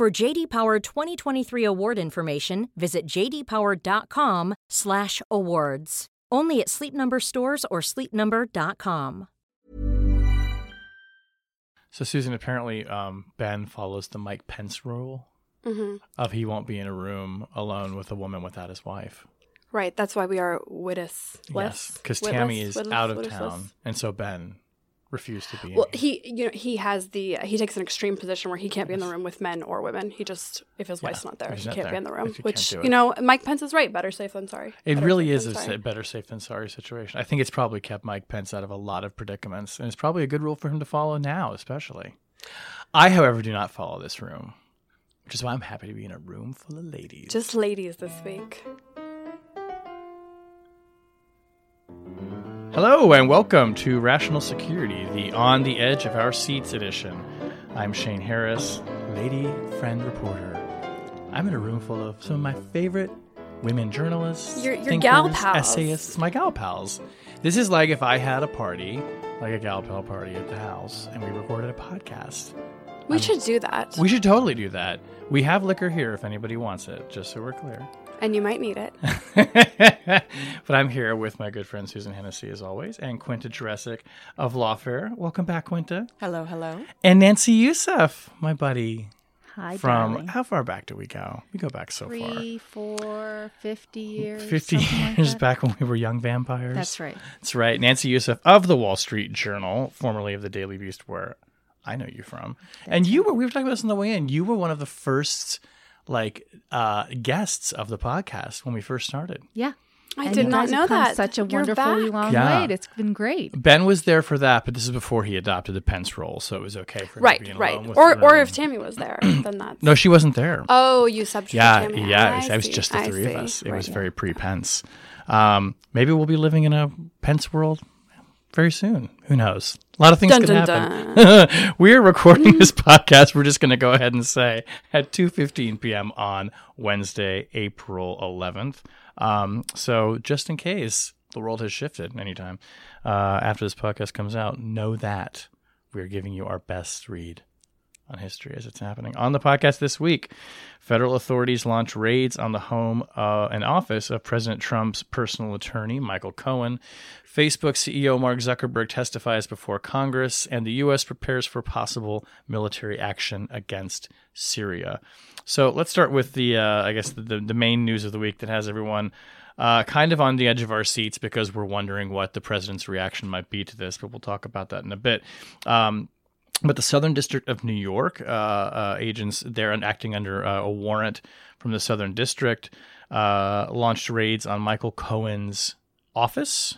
For JD Power 2023 award information, visit jdpower.com/awards. Only at Sleep Number stores or sleepnumber.com. So Susan, apparently, um, Ben follows the Mike Pence rule of he won't be in a room alone with a woman without his wife. Right. That's why we are witless. Yes, because Tammy is out of town, and so Ben refused to be. Well, he you know he has the uh, he takes an extreme position where he can't be in the room with men or women. He just if his wife's not there, he can't there, be in the room. you Which you know, Mike Pence is right. Better safe than sorry. It Better really is a sorry. better safe than sorry situation. I think it's probably kept Mike Pence out of a lot of predicaments, and it's probably a good rule for him to follow now, especially. I, however, do not follow this room, which is why I'm happy to be in a room full of ladies. Just ladies this week. Hello and welcome to Rational Security, the On the Edge of Our Seats edition. I'm Shane Harris, lady friend reporter. I'm in a room full of some of my favorite women journalists, Your- your thinkers, gal pals. essayists, my gal pals. This is like if I had a party, like a gal pal party at the house, and we recorded a podcast. We should do that. We should totally do that. We have liquor here if anybody wants it, just so we're clear. And you might need it. but I'm here with my good friend Susan Hennessy, as always, and Quinta Jurecic of Lawfare. Welcome back, Quinta. Hello, hello. And Nancy Youssef, my buddy. Hi, From darling. how far back do we go? We go back so Three, four, 50 years. far. 50 something like years back when we were young vampires. That's right. That's right. Nancy Youssef of the Wall Street Journal, formerly of the Daily Beast, where I know you from. and you were, we were talking about this on the way in. You were one of the first like uh guests of the podcast when we first started. Yeah. I And did not know come that. Such a You're wonderfully back. long Yeah. wait. It's been great. Ben was there for that, but this is before he adopted the Pence role, so it was okay for him to Right, be right. alone with Or or if Tammy was there, then that's No, she wasn't there. Oh, you subbed for yeah, Tammy. yeah, I it was see, just the I three see. of us. It Right. was very pre-Pence. Um, maybe we'll be living in a Pence world very soon. Who knows? A lot of things Dun, could dun, happen. We're recording this podcast. We're just going to go ahead and say at 2:15 p.m. on Wednesday, April 11th. Um, so just in case the world has shifted anytime uh, after this podcast comes out, know that we're giving you our best read on history as it's happening. On the podcast this week, federal authorities launch raids on the home uh, and office of President Trump's personal attorney, Michael Cohen. Facebook CEO Mark Zuckerberg testifies before Congress, and the U.S. prepares for possible military action against Syria. So let's start with the, uh, I guess, the, the main news of the week that has everyone uh, kind of on the edge of our seats because we're wondering what the president's reaction might be to this, but we'll talk about that in a bit. Um, but the Southern District of New York, uh, uh, agents there and acting under uh, a warrant from the Southern District, uh, launched raids on Michael Cohen's office,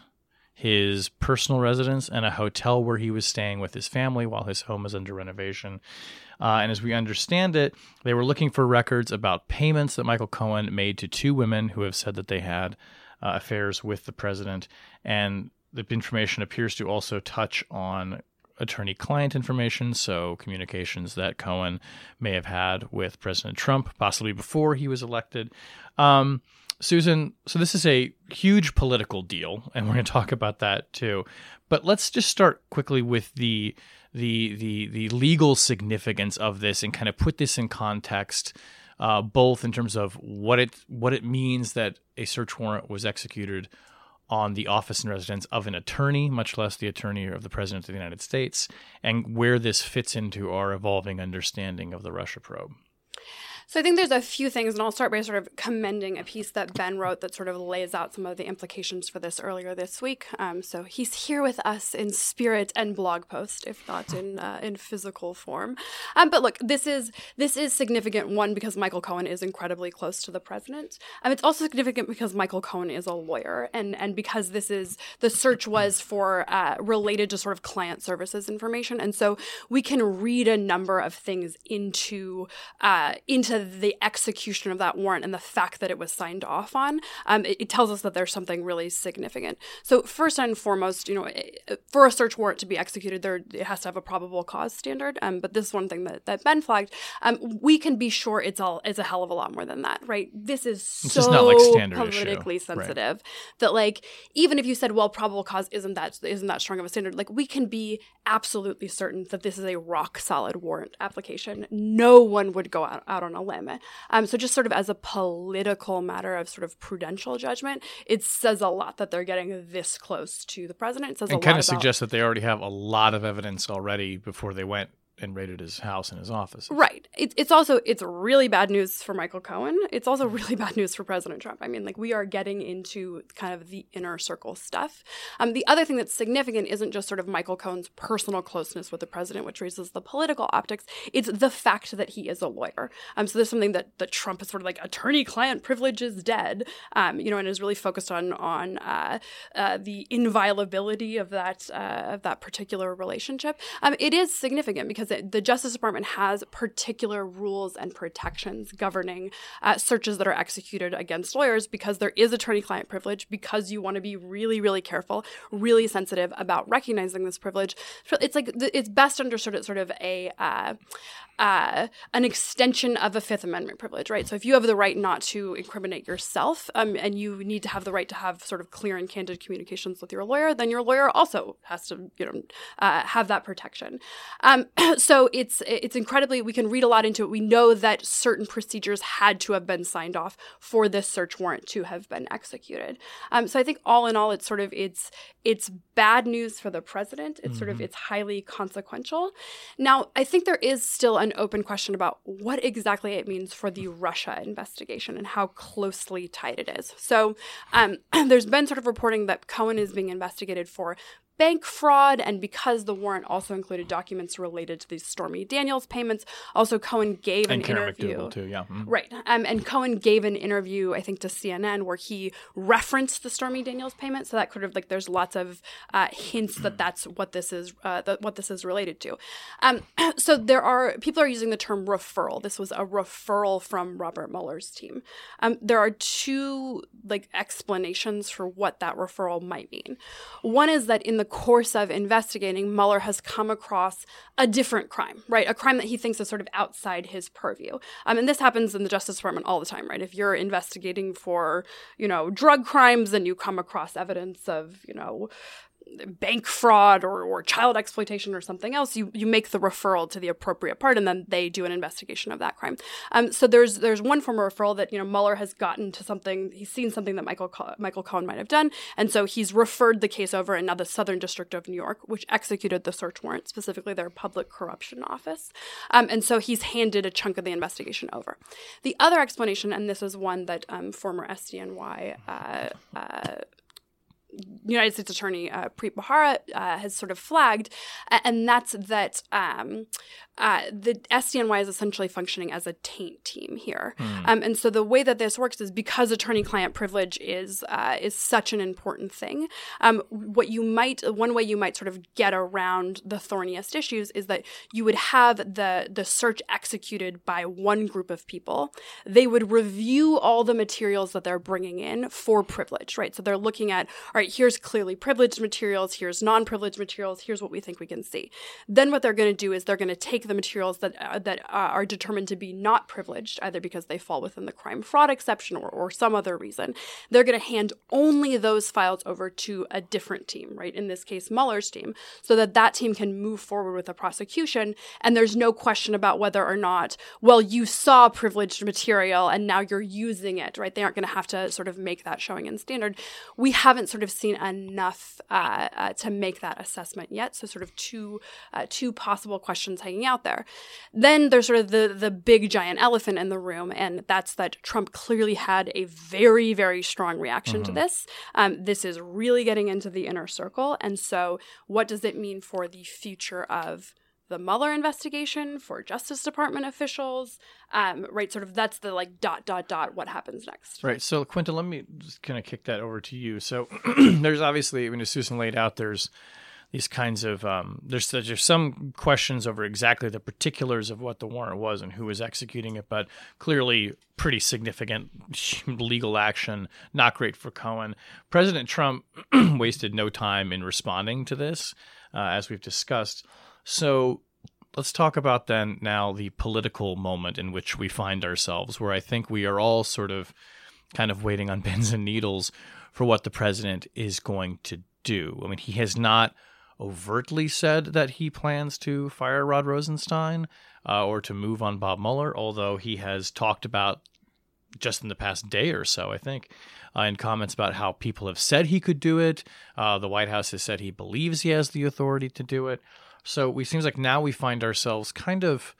his personal residence, and a hotel where he was staying with his family while his home was under renovation. Uh, and as we understand it, they were looking for records about payments that Michael Cohen made to two women who have said that they had uh, affairs with the president. And the information appears to also touch on attorney client information, so communications that Cohen may have had with President Trump, possibly before he was elected. Um, Susan, so this is a huge political deal, and we're going to talk about that too. But let's just start quickly with the the the the legal significance of this and kind of put this in context, uh, both in terms of what it what it means that a search warrant was executed on the office and residence of an attorney, much less the attorney of the president of the United States, and where this fits into our evolving understanding of the Russia probe. So I think there's a few things, and I'll start by sort of commending a piece that Ben wrote that sort of lays out some of the implications for this earlier this week. Um, so he's here with us in spirit and blog post, if not in uh, in physical form. Um, but look, this is this is significant. One because Michael Cohen is incredibly close to the president. Um, it's also significant because Michael Cohen is a lawyer, and and because this is the search was for uh, related to sort of client services information, and so we can read a number of things into uh, into into the execution of that warrant and the fact that it was signed off on, um, it, it, tells us that there's something really significant. So first and foremost, you know, for a search warrant to be executed, there it has to have a probable cause standard. Um, but this is one thing that, that Ben flagged. Um, we can be sure it's all it's a hell of a lot more than that, right? This is it's so like politically issue. sensitive right. that like even if you said, well, probable cause isn't that isn't that strong of a standard, like we can be absolutely certain that this is a rock solid warrant application. No one would go out, out on a limb. Um, so just sort of as a political matter of sort of prudential judgment, it says a lot that they're getting this close to the president. It says and a kind of suggests that they already have a lot of evidence already before they went and raided his house and his office. Right. It, it's also it's really bad news for Michael Cohen. It's also really bad news for President Trump. I mean, like we are getting into kind of the inner circle stuff. Um, the other thing that's significant isn't just sort of Michael Cohen's personal closeness with the president, which raises the political optics. It's the fact that he is a lawyer. Um, so there's something that that Trump is sort of like attorney-client privilege is dead. Um, you know, and is really focused on on uh, uh, the inviolability of that uh, of that particular relationship. Um, it is significant because the Justice Department has particular rules and protections governing uh, searches that are executed against lawyers because there is attorney-client privilege. Because you want to be really, really careful, really sensitive about recognizing this privilege. It's like it's best understood as sort of a uh, uh, an extension of a Fifth Amendment privilege, right? So if you have the right not to incriminate yourself, um, and you need to have the right to have sort of clear and candid communications with your lawyer, then your lawyer also has to, you know, uh, have that protection. Um, so it's it's incredibly we can read a lot into it. We know that certain procedures had to have been signed off for this search warrant to have been executed. Um, so I think all in all, it's sort of it's it's bad news for the president. It's mm-hmm. sort of mm-hmm. it's highly consequential. Now I think there is still an open question about what exactly it means for the Russia investigation and how closely tied it is. So um, there's been sort of reporting that Cohen is being investigated for bank fraud, and because the warrant also included documents related to these Stormy Daniels payments, also Cohen gave and an Karen interview. too, yeah. Mm-hmm. Right. Um, and Cohen gave an interview, I think, to CNN where he referenced the Stormy Daniels payment. So that could have like there's lots of uh, hints that that's what this is, uh, that what this is related to. Um, so there are people are using the term referral. This was a referral from Robert Mueller's team. Um, there are two like explanations for what that referral might mean. One is that in the the course of investigating, Mueller has come across a different crime, right? A crime that he thinks is sort of outside his purview. Um, and this happens in the Justice Department all the time, right? If you're investigating for, you know, drug crimes and you come across evidence of, you know, bank fraud or, or child exploitation or something else, you, you make the referral to the appropriate part, and then they do an investigation of that crime. Um, so there's there's one form of referral that you know Mueller has gotten to something, he's seen something that Michael Michael Cohen might have done, and so he's referred the case over, and now the Southern District of New York, which executed the search warrant, specifically their public corruption office, um, and so he's handed a chunk of the investigation over. The other explanation, and this is one that um, former SDNY uh, uh, United States Attorney uh, Preet Bharara uh, has sort of flagged, and that's that um, uh, the SDNY is essentially functioning as a taint team here. Mm. Um, and so the way that this works is because attorney-client privilege is uh, is such an important thing. Um, what you might one way you might sort of get around the thorniest issues is that you would have the the search executed by one group of people. They would review all the materials that they're bringing in for privilege, right? So they're looking at all right, here's clearly privileged materials, here's non-privileged materials, here's what we think we can see. Then what they're going to do is they're going to take take the materials that uh, that uh, are determined to be not privileged, either because they fall within the crime fraud exception or, or some other reason, they're going to hand only those files over to a different team, right? In this case, Mueller's team, so that that team can move forward with the prosecution, and there's no question about whether or not, well, you saw privileged material and now you're using it, right? They aren't going to have to sort of make that showing in standard. We haven't sort of seen enough uh, uh, to make that assessment yet. So, sort of two uh, two possible questions hanging out out there. Then there's sort of the the big giant elephant in the room, and that's that Trump clearly had a very very strong reaction mm-hmm. to this. Um, this is really getting into the inner circle, and so what does it mean for the future of the Mueller investigation for Justice Department officials, um, right? Sort of that's the like dot dot dot. What happens next? Right. So Quinta, let me just kind of kick that over to you. So there's obviously, I mean, as Susan laid out, there's these kinds of um, there's there's some questions over exactly the particulars of what the warrant was and who was executing it, but clearly pretty significant legal action. Not great for Cohen. President Trump wasted no time in responding to this, uh, as we've discussed. So let's talk about then now the political moment in which we find ourselves, where I think we are all sort of kind of waiting on pins and needles for what the president is going to do. I mean, he has not overtly said that he plans to fire Rod Rosenstein uh, or to move on Bob Mueller, although he has talked about just in the past day or so, I think, uh, in comments about how people have said he could do it. Uh, the White House has said he believes he has the authority to do it. So it seems like now we find ourselves kind of,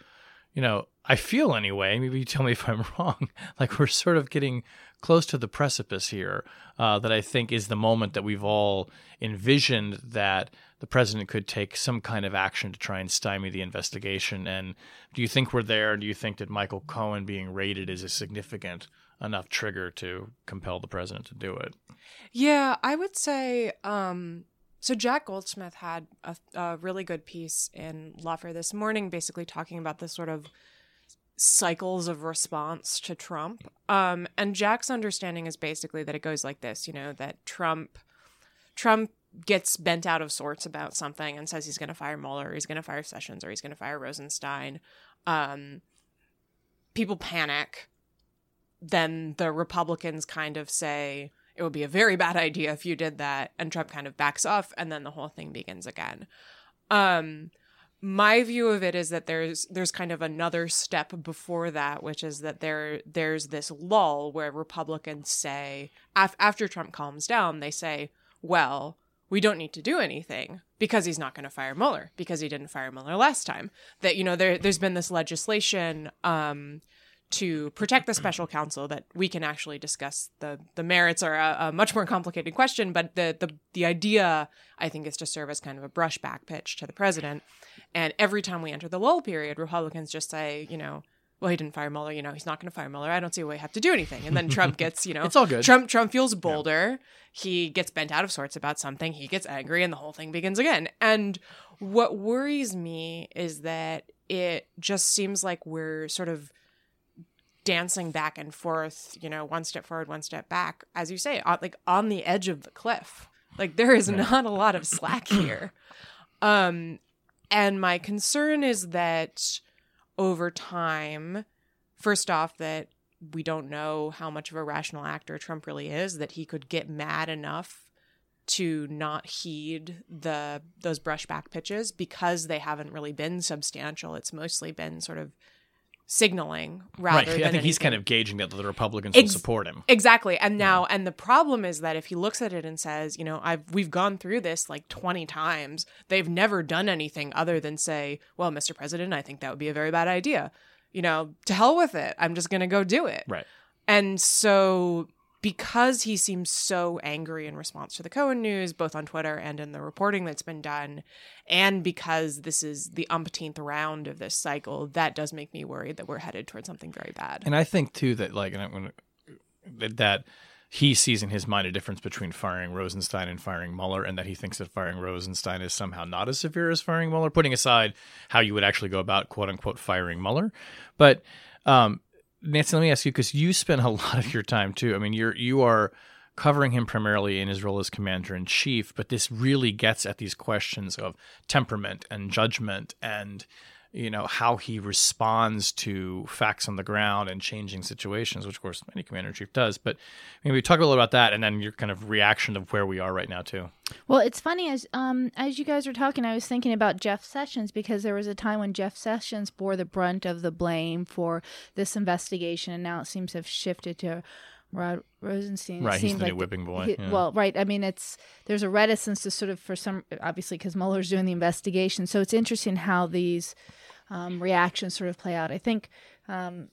you know, I feel anyway. Maybe you tell me if I'm wrong. like we're sort of getting close to the precipice here. Uh, that I think is the moment that we've all envisioned that the president could take some kind of action to try and stymie the investigation. And do you think we're there? Do you think that Michael Cohen being raided is a significant enough trigger to compel the president to do it? Yeah, I would say um, so Jack Goldsmith had a, a really good piece in Lawfare this morning, basically talking about the sort of cycles of response to Trump. Um, and Jack's understanding is basically that it goes like this, you know, that Trump Trump gets bent out of sorts about something and says he's going to fire Mueller, he's going to fire Sessions, or he's going to fire Rosenstein. Um, people panic. Then the Republicans kind of say, it would be a very bad idea if you did that and trump kind of backs off and then the whole thing begins again um my view of it is that there's there's kind of another step before that which is that there there's this lull where republicans say af- after trump calms down they say well we don't need to do anything because he's not going to fire Mueller because he didn't fire Mueller last time. That you know there there's been this legislation um, to protect the special counsel that we can actually discuss the the merits are a, a, much more complicated question but the, the the idea i think is to serve as kind of a brushback pitch to the president and every time we enter the lull period republicans just say you know well he didn't fire Mueller you know he's not going to fire Mueller. I don't see why we have to do anything. And then Trump gets you know it's all good. Trump Trump feels bolder. Yeah. he gets bent out of sorts about something. He gets angry and the whole thing begins again. And what worries me is that it just seems like we're sort of dancing back and forth, you know, one step forward, one step back, as you say, on, like on the edge of the cliff. Like there is not a lot of slack here. Um, and my concern is that over time, first off, that we don't know how much of a rational actor Trump really is, that he could get mad enough to not heed the those brushback pitches because they haven't really been substantial. It's mostly been sort of signaling rather right. I think he's kind of gauging that the Republicans Ex- will support him. Exactly. And now yeah. and the problem is that if he looks at it and says, you know, I've we've gone through this like 20 times, they've never done anything other than say, well, Mr. President, I think that would be a very bad idea. You know, to hell with it. I'm just going to go do it. Right. And so because he seems so angry in response to the Cohen news, both on Twitter and in the reporting that's been done, and because this is the umpteenth round of this cycle, that does make me worried that we're headed towards something very bad. And I think too that like that he sees in his mind a difference between firing Rosenstein and firing Mueller, and that he thinks that firing Rosenstein is somehow not as severe as firing Mueller, putting aside how you would actually go about quote unquote firing Mueller. But um, Nancy, let me ask you because you spend a lot of your time too. I mean, you're you are covering him primarily in his role as commander in chief, but this really gets at these questions of temperament and judgment and you know how he responds to facts on the ground and changing situations, which of course any commander in chief does. But maybe we talk a little about that, and then your kind of reaction of where we are right now too. Well, it's funny as um as you guys were talking, I was thinking about Jeff Sessions because there was a time when Jeff Sessions bore the brunt of the blame for this investigation, and now it seems to have shifted to Rod Rosenstein. Right, he's the like new whipping boy. He, yeah. Well, right. I mean, it's there's a reticence to sort of for some obviously because Mueller's doing the investigation, so it's interesting how these um, reactions sort of play out. I think. Um,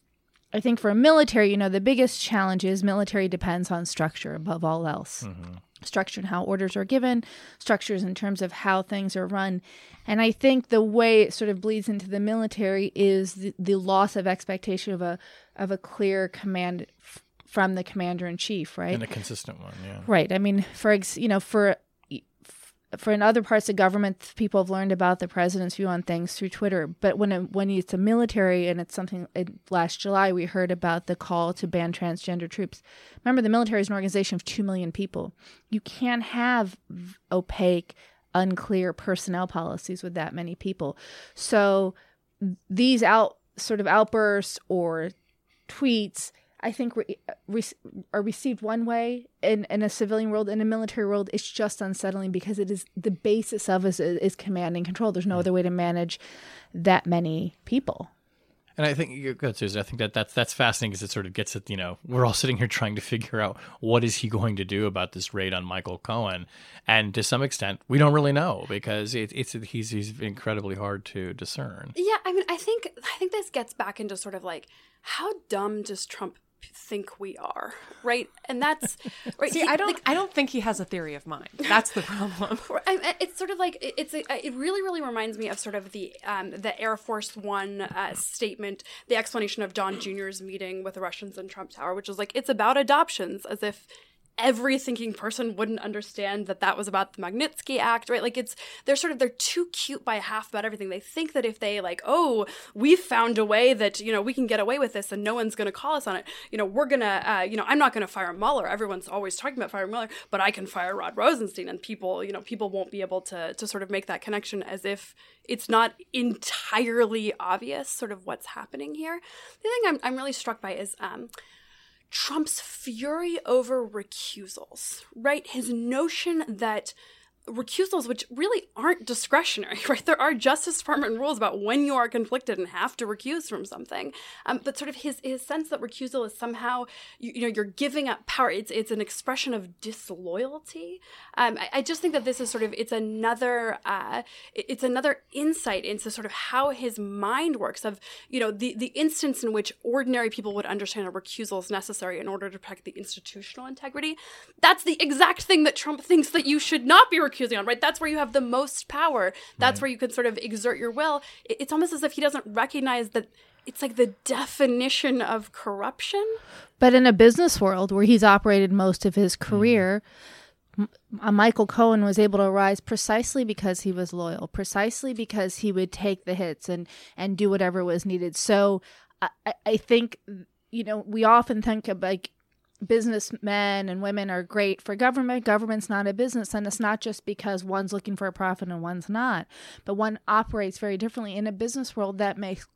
I think for a military, you know, the biggest challenge is military depends on structure above all else. Mm-hmm. Structure and how orders are given, structures in terms of how things are run. And I think the way it sort of bleeds into the military is the, the loss of expectation of a of a clear command f- from the commander in chief, right? And a consistent one, yeah. Right. I mean, for ex- you know, for for in other parts of government, people have learned about the president's view on things through Twitter. But when it, when it's a military and it's something last July, we heard about the call to ban transgender troops. Remember, the military is an organization of two million people. You can't have opaque, unclear personnel policies with that many people. So these out sort of outbursts or tweets I think re- re- are received one way in, in a civilian world. In a military world, it's just unsettling because it is the basis of is, is command and control. There's no mm. other way to manage that many people. And I think you're good, Susan. I think that that's that's fascinating because it sort of gets at you know we're all sitting here trying to figure out what is he going to do about this raid on Michael Cohen, and to some extent we don't really know because it, it's he's he's incredibly hard to discern. Yeah, I mean, I think I think this gets back into sort of like how dumb does Trump think we are, right? And that's right. See, he, I don't, like, I don't think he has a theory of mind. That's the problem. it's sort of like it's a, it really, really reminds me of sort of the um, the Air Force One uh, statement, the explanation of Don Jr.'s meeting with the Russians in Trump Tower, which is like it's about adoptions, as if every thinking person wouldn't understand that that was about the Magnitsky Act, right? Like it's they're sort of they're too cute by half about everything. They think that if they like, oh, we've found a way that you know we can get away with this and no one's going to call us on it. You know, we're gonna, uh, you know, I'm not going to fire Mueller. Everyone's always talking about firing Mueller, but I can fire Rod Rosenstein, and people, you know, people won't be able to to sort of make that connection as if it's not entirely obvious, sort of what's happening here. The thing I'm I'm really struck by is. Um, Trump's fury over recusals, right? His notion that recusals, which really aren't discretionary, right? There are Justice Department rules about when you are conflicted and have to recuse from something. Um, but sort of his his sense that recusal is somehow you, you, know you're giving up power. It's it's an expression of disloyalty. Um, I, I, just think that this is sort of it's another uh, it's another insight into sort of how his mind works. Of you know the the instance in which ordinary people would understand a recusal is necessary in order to protect the institutional integrity. That's the exact thing that Trump thinks that you should not be recused on, right? That's where you have the most power. That's right. where you can sort of exert your will. It's almost as if he doesn't recognize that it's like the definition of corruption. But in a business world where he's operated most of his career, mm. Michael Cohen was able to rise precisely because he was loyal, precisely because he would take the hits and and do whatever was needed. So I, I think you know we often think of like businessmen and women are great for government. Government's not a business, and it's not just because one's looking for a profit and one's not, but one operates very differently. In a business world, that makes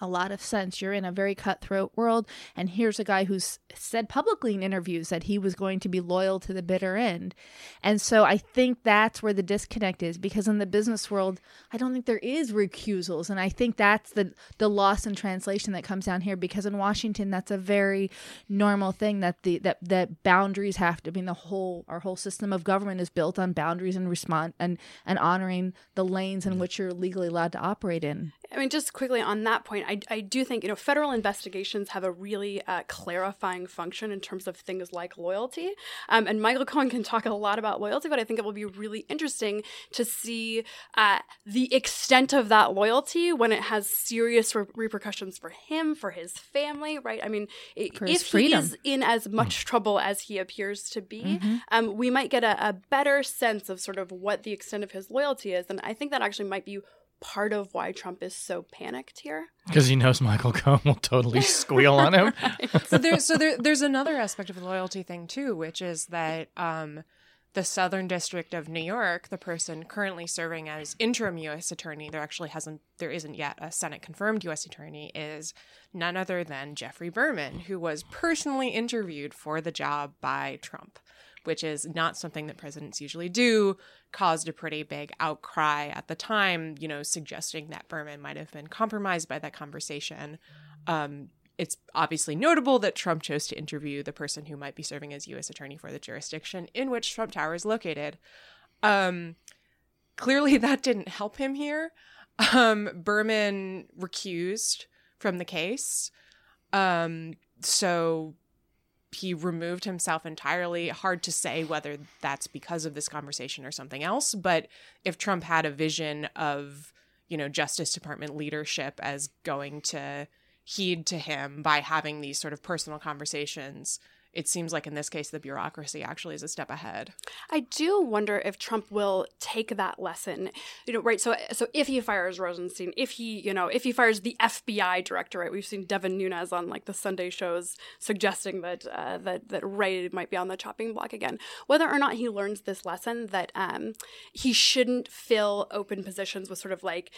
a lot of sense. You're in a very cutthroat world, and here's a guy who's said publicly in interviews that he was going to be loyal to the bitter end. And so I think that's where the disconnect is because in the business world, I don't think there is recusals, and I think that's the the loss in translation that comes down here because in Washington that's a very normal thing that the that that boundaries have to I mean the whole our whole system of government is built on boundaries and respond and and honoring the lanes in mm-hmm. which you're legally allowed to operate in. I mean, just quickly on that point, I, I do think, you know, federal investigations have a really uh, clarifying function in terms of things like loyalty. Um, and Michael Cohen can talk a lot about loyalty, but I think it will be really interesting to see uh, the extent of that loyalty when it has serious re- repercussions for him, for his family, right? I mean, for if he is in as much trouble as he appears to be, mm-hmm. um, we might get a, a better sense of sort of what the extent of his loyalty is. And I think that actually might be part of why Trump is so panicked here. Because he knows Michael Cohen will totally squeal on him. right. So there's so there, there's another aspect of the loyalty thing too, which is that um, the Southern District of New York, the person currently serving as interim U.S. attorney, there actually hasn't there isn't yet a Senate confirmed U.S. attorney, is none other than Geoffrey Berman, who was personally interviewed for the job by Trump which is not something that presidents usually do, caused a pretty big outcry at the time, you know, suggesting that Berman might have been compromised by that conversation. Um, it's obviously notable that Trump chose to interview the person who might be serving as U.S. attorney for the jurisdiction in which Trump Tower is located. Um, clearly, that didn't help him here. Um, Berman recused from the case. Um, so he removed himself entirely. Hard to say whether that's because of this conversation or something else. But if Trump had a vision of, you know, Justice Department leadership as going to heed to him by having these sort of personal conversations, it seems like in this case the bureaucracy actually is a step ahead. I do wonder if Trump will take that lesson. You know, right? So so if he fires Rosenstein, if he, you know, if he fires the FBI director, right? We've seen Devin Nunes on like the Sunday shows suggesting that uh, that that Wray might be on the chopping block again. Whether or not he learns this lesson that um, he shouldn't fill open positions with sort of like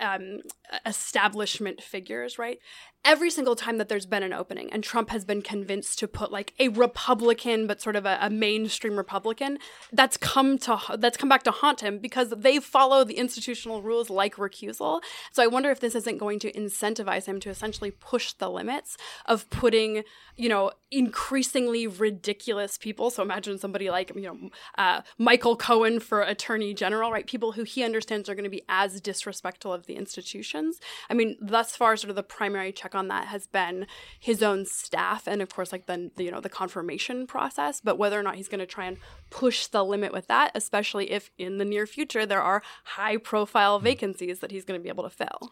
um, establishment figures, right? Every single time that there's been an opening and Trump has been convinced to put like a Republican but sort of a, a, mainstream Republican, that's come to that's come back to haunt him because they follow the institutional rules like recusal. So I wonder if this isn't going to incentivize him to essentially push the limits of putting, you know, increasingly ridiculous people. So imagine somebody like, you know, uh, Michael Cohen for Attorney General, right? People who he understands are going to be as disrespectful of the institutions. I mean, thus far, sort of the primary check on that has been his own staff and of course like the, the you know the confirmation process but whether or not he's going to try and push the limit with that especially if in the near future there are high profile hmm. vacancies that he's going to be able to fill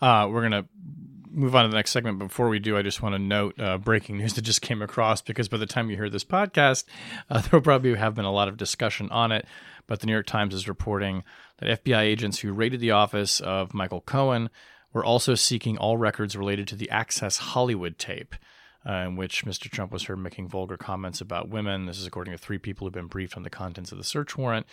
uh, we're going to move on to the next segment. Before we do, I just want to note uh, breaking news that just came across because by the time you hear this podcast, uh, there will probably have been a lot of discussion on it. But the New York Times is reporting that FBI agents who raided the office of Michael Cohen we're also seeking all records related to the Access Hollywood tape, uh, in which Mr. Trump was heard making vulgar comments about women. This is according to three people who've been briefed on the contents of the search warrant.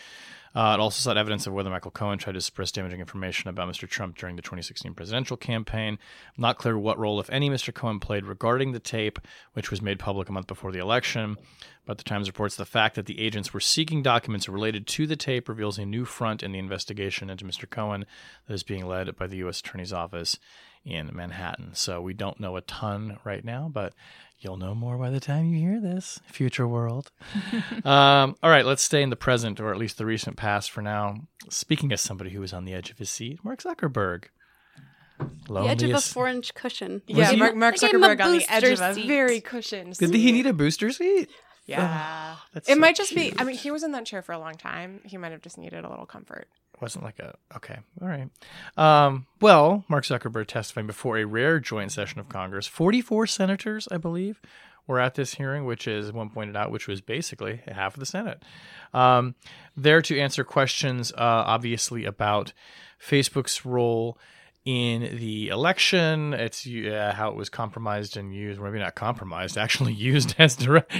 Uh, it also sought evidence of whether Michael Cohen tried to suppress damaging information about Mr. Trump during the 2016 presidential campaign. Not clear what role, if any, Mr. Cohen played regarding the tape, which was made public a month before the election. But the Times reports the fact that the agents were seeking documents related to the tape reveals a new front in the investigation into Mr. Cohen that is being led by the U.S. Attorney's Office in Manhattan. So we don't know a ton right now, but You'll know more by the time you hear this, future world. um, all right, let's stay in the present, or at least the recent past for now. Speaking as somebody who was on the edge of his seat, Mark Zuckerberg. The edge of a four inch cushion. Yeah, Mark, Mark Zuckerberg on the edge of a very cushioned seat. Did he need a booster seat? Yeah. Oh, it so might just cute. be, I mean, he was in that chair for a long time. He might have just needed a little comfort wasn't like a okay all right. Um, well mark zuckerberg testifying before a rare joint session of congress. 44 senators i believe were at this hearing which is one pointed out which was basically half of the senate. Um, there to answer questions uh, obviously about facebook's role in the election. It's uh, how it was compromised and used, or maybe not compromised, actually used as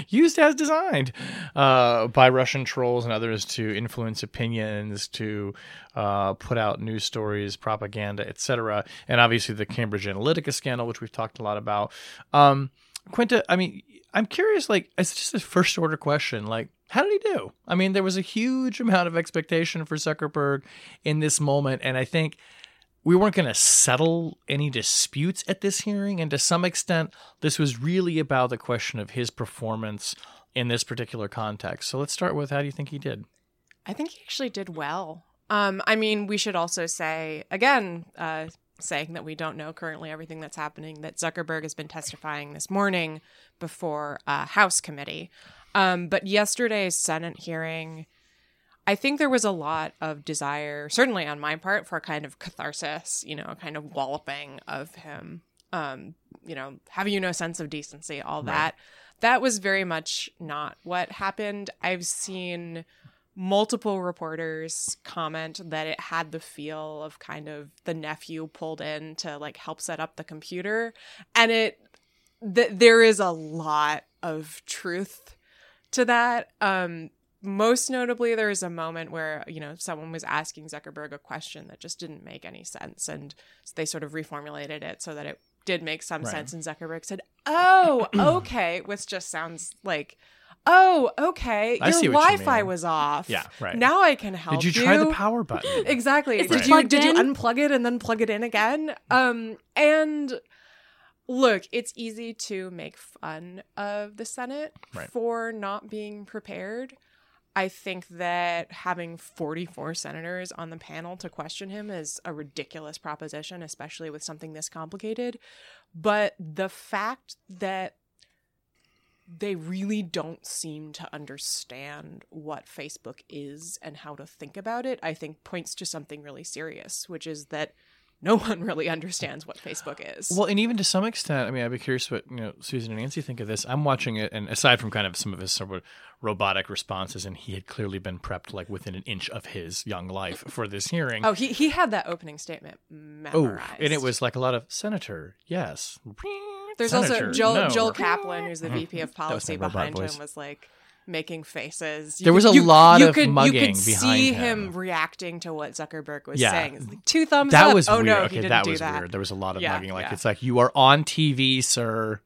used as designed uh, by Russian trolls and others to influence opinions, to uh, put out news stories, propaganda, etc. And obviously the Cambridge Analytica scandal, which we've talked a lot about. Um, Quinta, I mean, I'm curious. Like, it's just a first order question. Like, how did he do? I mean, there was a huge amount of expectation for Zuckerberg in this moment, and I think we weren't going to settle any disputes at this hearing. And to some extent, this was really about the question of his performance in this particular context. So let's start with how do you think he did? I think he actually did well. Um, I mean, we should also say, again, uh, saying that we don't know currently everything that's happening, that Zuckerberg has been testifying this morning before a House committee. Um, but yesterday's Senate hearing I think there was a lot of desire, certainly on my part, for a kind of catharsis, you know, a kind of walloping of him. Um, you know, have you no sense of decency, all right. that. That was very much not what happened. I've seen multiple reporters comment that it had the feel of kind of the nephew pulled in to like help set up the computer and it th- there is a lot of truth to that um most notably there was a moment where you know someone was asking zuckerberg a question that just didn't make any sense and they sort of reformulated it so that it did make some right. sense and zuckerberg said oh okay which just sounds like oh okay I your wi-fi was off yeah right now i can help did you, you. try the power button exactly did you did you unplug it and then plug it in again um and look, it's easy to make fun of the Senate right. for not being prepared. I think that having 44 senators on the panel to question him is a ridiculous proposition, especially with something this complicated. But the fact that they really don't seem to understand what Facebook is and how to think about it, I think points to something really serious, which is that no one really understands what Facebook is. Well, and even to some extent, I mean, I'd be curious what you know Susan and Nancy think of this. I'm watching it, and aside from kind of some of his sort of robotic responses, and he had clearly been prepped like within an inch of his young life for this hearing. oh, he he had that opening statement Oh, memorized. and it was like a lot of senator, yes. There's Senator, also Joel no. Joel Kaplan, who's the VP of policy behind voice. him, was like making faces. You There was could- a you- lot you of could, mugging You could see him. him. reacting to what Zuckerberg was Yeah. saying. It's like, two thumbs That up. was oh weird. no, okay, he didn't that do was that. weird. There was a lot of Yeah, mugging. Like yeah. it's like you are on TV, sir.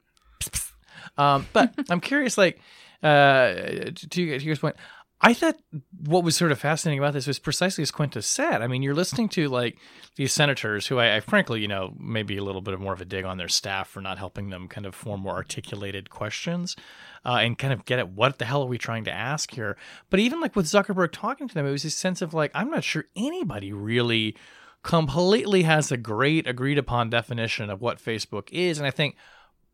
Um, but I'm curious, like, uh, to, to your point, I thought what was sort of fascinating about this was precisely as Quintus said. I mean, you're listening to like these senators who I, I frankly, you know, maybe a little bit of more of a dig on their staff for not helping them kind of form more articulated questions uh, and kind of get at what the hell are we trying to ask here. But even like with Zuckerberg talking to them, it was this sense of like, I'm not sure anybody really completely has a great agreed upon definition of what Facebook is. And I think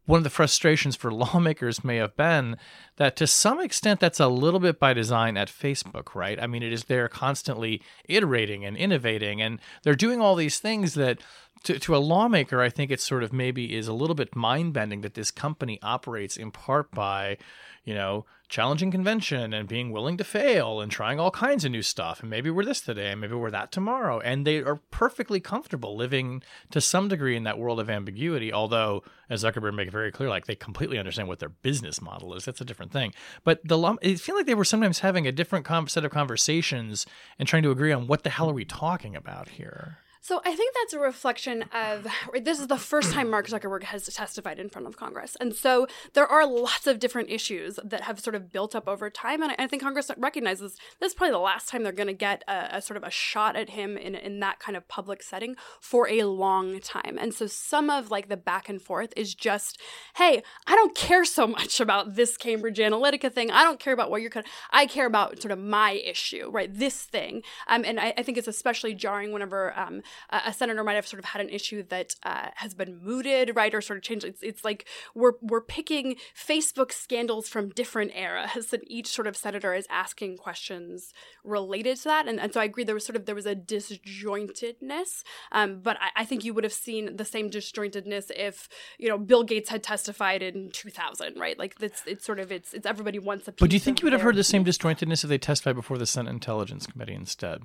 one of the frustrations for lawmakers may have been that to some extent that's a little bit by design at Facebook, right? I mean, it is they're constantly iterating and innovating, and they're doing all these things that to, to a lawmaker, I think it sort of maybe is a little bit mind bending that this company operates in part by, you know, challenging convention and being willing to fail and trying all kinds of new stuff. And maybe we're this today, and maybe we're that tomorrow. And they are perfectly comfortable living to some degree in that world of ambiguity. Although, as Zuckerberg made it very clear, like they completely understand what their business model is. That's a different thing. But the law, I feel like they were sometimes having a different set of conversations and trying to agree on what the hell are we talking about here. So I think that's a reflection of this is the first time Mark Zuckerberg has testified in front of Congress, and so there are lots of different issues that have sort of built up over time, and I, think Congress recognizes this is probably the last time they're going to get a, a sort of a shot at him in in that kind of public setting for a long time, and so some of like the back and forth is just, hey, I don't care so much about this Cambridge Analytica thing, I don't care about what you're, con- I care about sort of my issue, right, this thing, um, and I, I think it's especially jarring whenever um, a a senator might have sort of had an issue that uh, has been mooted, right, or sort of changed. It's, it's like we're we're picking Facebook scandals from different eras, and each sort of senator is asking questions related to that. And, and so I agree there was sort of there was a disjointedness, um, but I, I think you would have seen the same disjointedness if you know Bill Gates had testified in 2000, right? Like it's it's sort of it's it's everybody wants a. But do you think you would have heard the same disjointedness if they testified before the Senate Intelligence Committee instead?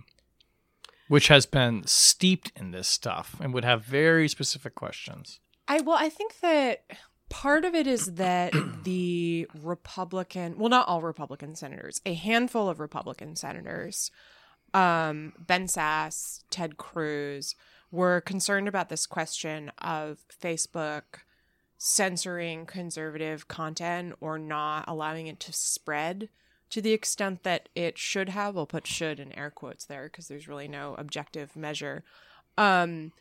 Which has been steeped in this stuff and would have very specific questions. I well, I think that part of it is that the Republican, well, not all Republican senators, a handful of Republican senators, um, Ben Sasse, Ted Cruz, were concerned about this question of Facebook censoring conservative content or not allowing it to spread to the extent that it should have. We'll put should in air quotes there because there's really no objective measure. Um,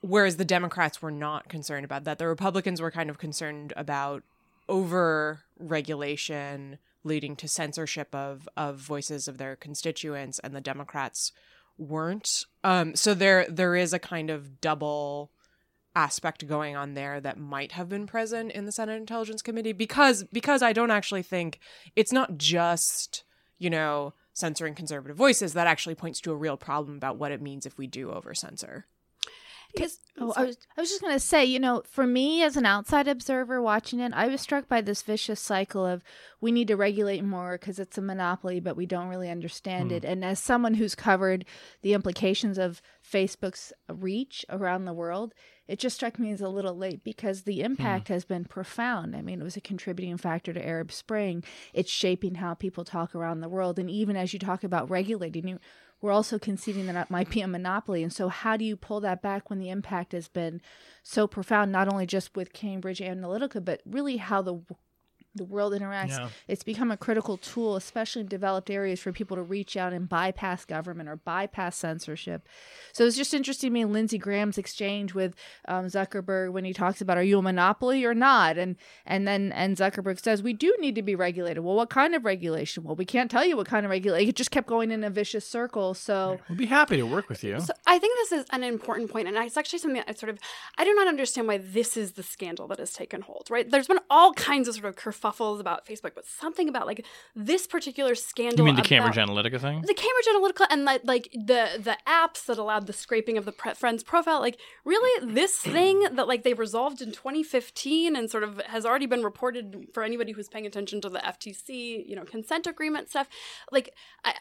whereas the Democrats were not concerned about that. The Republicans were kind of concerned about over regulation leading to censorship of of voices of their constituents, and the Democrats weren't. Um, so there there is a kind of double aspect going on there that might have been present in the Senate Intelligence Committee because because I don't actually think it's not just you know censoring conservative voices that actually points to a real problem about what it means if we do over censor. Because Oh, I was, I was just going to say, you know, for me as an outside observer watching it, I was struck by this vicious cycle of we need to regulate more because it's a monopoly, but we don't really understand it. Hmm. And as someone who's covered the implications of Facebook's reach around the world, it just struck me as a little late because the hmm. impact has been profound. I mean, it was a contributing factor to Arab Spring. It's shaping how people talk around the world. And even as you talk about regulating, you, we're also conceding that it might be a monopoly. And so, how do you pull that back when the impact has been so profound, not only just with Cambridge Analytica, but really how the the world interacts. Yeah. It's become a critical tool, especially in developed areas, for people to reach out and bypass government or bypass censorship. So it's just interesting to me Lindsey Graham's exchange with um, Zuckerberg when he talks about, "Are you a monopoly or not?" and and then and Zuckerberg says, "We do need to be regulated." Well, what kind of regulation? Well, we can't tell you what kind of regulation. It just kept going in a vicious circle. So We'd be happy to work with you. So I think this is an important point, and it's actually something that I sort of I do not understand why this is the scandal that has taken hold. Right? There's been all kinds of sort of kerfuffle kerfuffles about Facebook, but something about like this particular scandal. You mean the Cambridge Analytica thing? the Cambridge Analytica and like, like the the apps that allowed the scraping of the pre- friend's profile, like really this thing that like they resolved in 2015 and sort of has already been reported for anybody who's paying attention to the FTC, you know, consent agreement stuff. Like, I,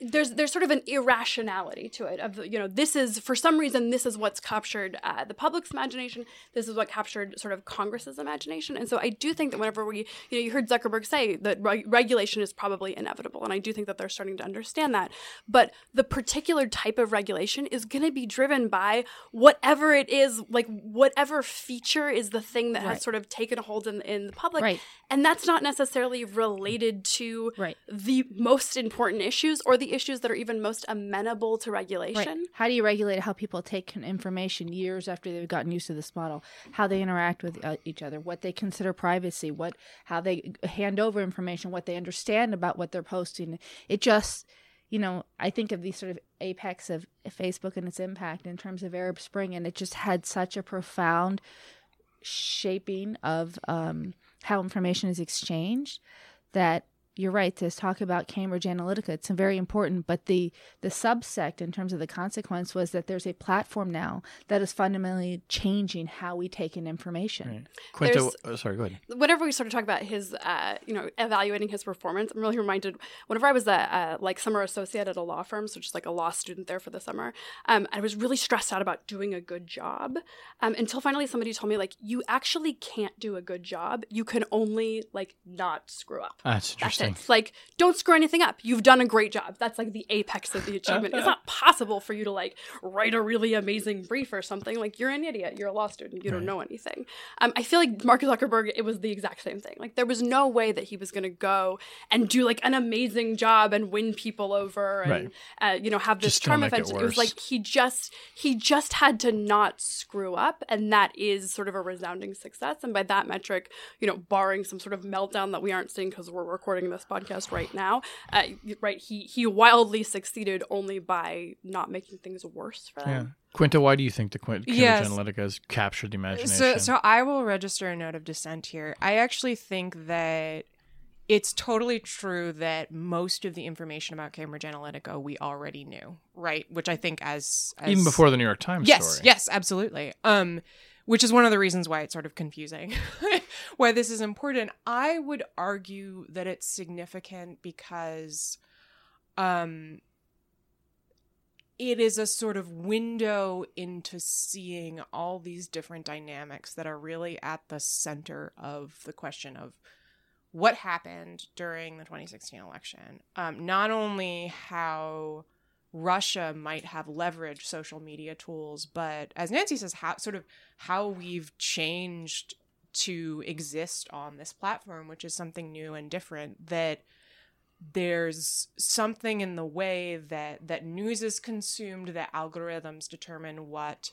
there's there's sort of an irrationality to it of you know this is for some reason this is what's captured uh, the public's imagination this is what captured sort of congress's imagination and so i do think that whenever we you know you heard zuckerberg say that reg- regulation is probably inevitable and i do think that they're starting to understand that but the particular type of regulation is going to be driven by whatever it is like whatever feature is the thing that Right. has sort of taken a hold in, in the public Right. and that's not necessarily related to Right. the most important issues or the issues that are even most amenable to regulation. Right. How do you regulate how people take information years after they've gotten used to this model? How they interact with uh, each other, what they consider privacy, what how they hand over information, what they understand about what they're posting. It just, you know, I think of the sort of apex of Facebook and its impact in terms of Arab Spring, and it just had such a profound shaping of um, how information is exchanged that you're right to talk about Cambridge Analytica. It's very important, but the the subsect in terms of the consequence was that there's a platform now that is fundamentally changing how we take in information. Quinta, oh, sorry, go ahead. Whenever we started talking about his, uh, you know, evaluating his performance, I'm really reminded. Whenever I was a uh, like summer associate at a law firm, so just like a law student there for the summer, um, I was really stressed out about doing a good job. Um, until finally somebody told me like, you actually can't do a good job. You can only like not screw up. That's That's interesting. it. It's like, don't screw anything up. You've done a great job. That's like the apex of the achievement. it's not possible for you to like write a really amazing brief or something. Like you're an idiot. You're a law student. You don't know anything. Um, I feel like Mark Zuckerberg, it was the exact same thing. Like there was no way that he was going to go and do like an amazing job and win people over and uh, you know have this Just charm make it. It, was like he just he just had to not screw up, and that is sort of a resounding success. And by that metric, you know, barring some sort of meltdown that we aren't seeing because we're recording this podcast right now, uh, right? He he wildly succeeded only by not making things worse for Yeah. them. Quinta, why do you think the Quin- Cambridge Yes. Analytica has captured the imagination? So, so I will register a note of dissent here. I actually think that it's totally true that most of the information about Cambridge Analytica we already knew, right? Which I think as, as Even before the New York Times yes, story. yes, absolutely. Um, which is one of the reasons why it's sort of confusing, why this is important. I would argue that it's significant because, um, it is a sort of window into seeing all these different dynamics that are really at the center of the question of what happened during the 2016 election. Um, not only how Russia might have leveraged social media tools, but as Nancy says, how sort of how we've changed to exist on this platform, which is something new and different that there's something in the way that that news is consumed that algorithms determine what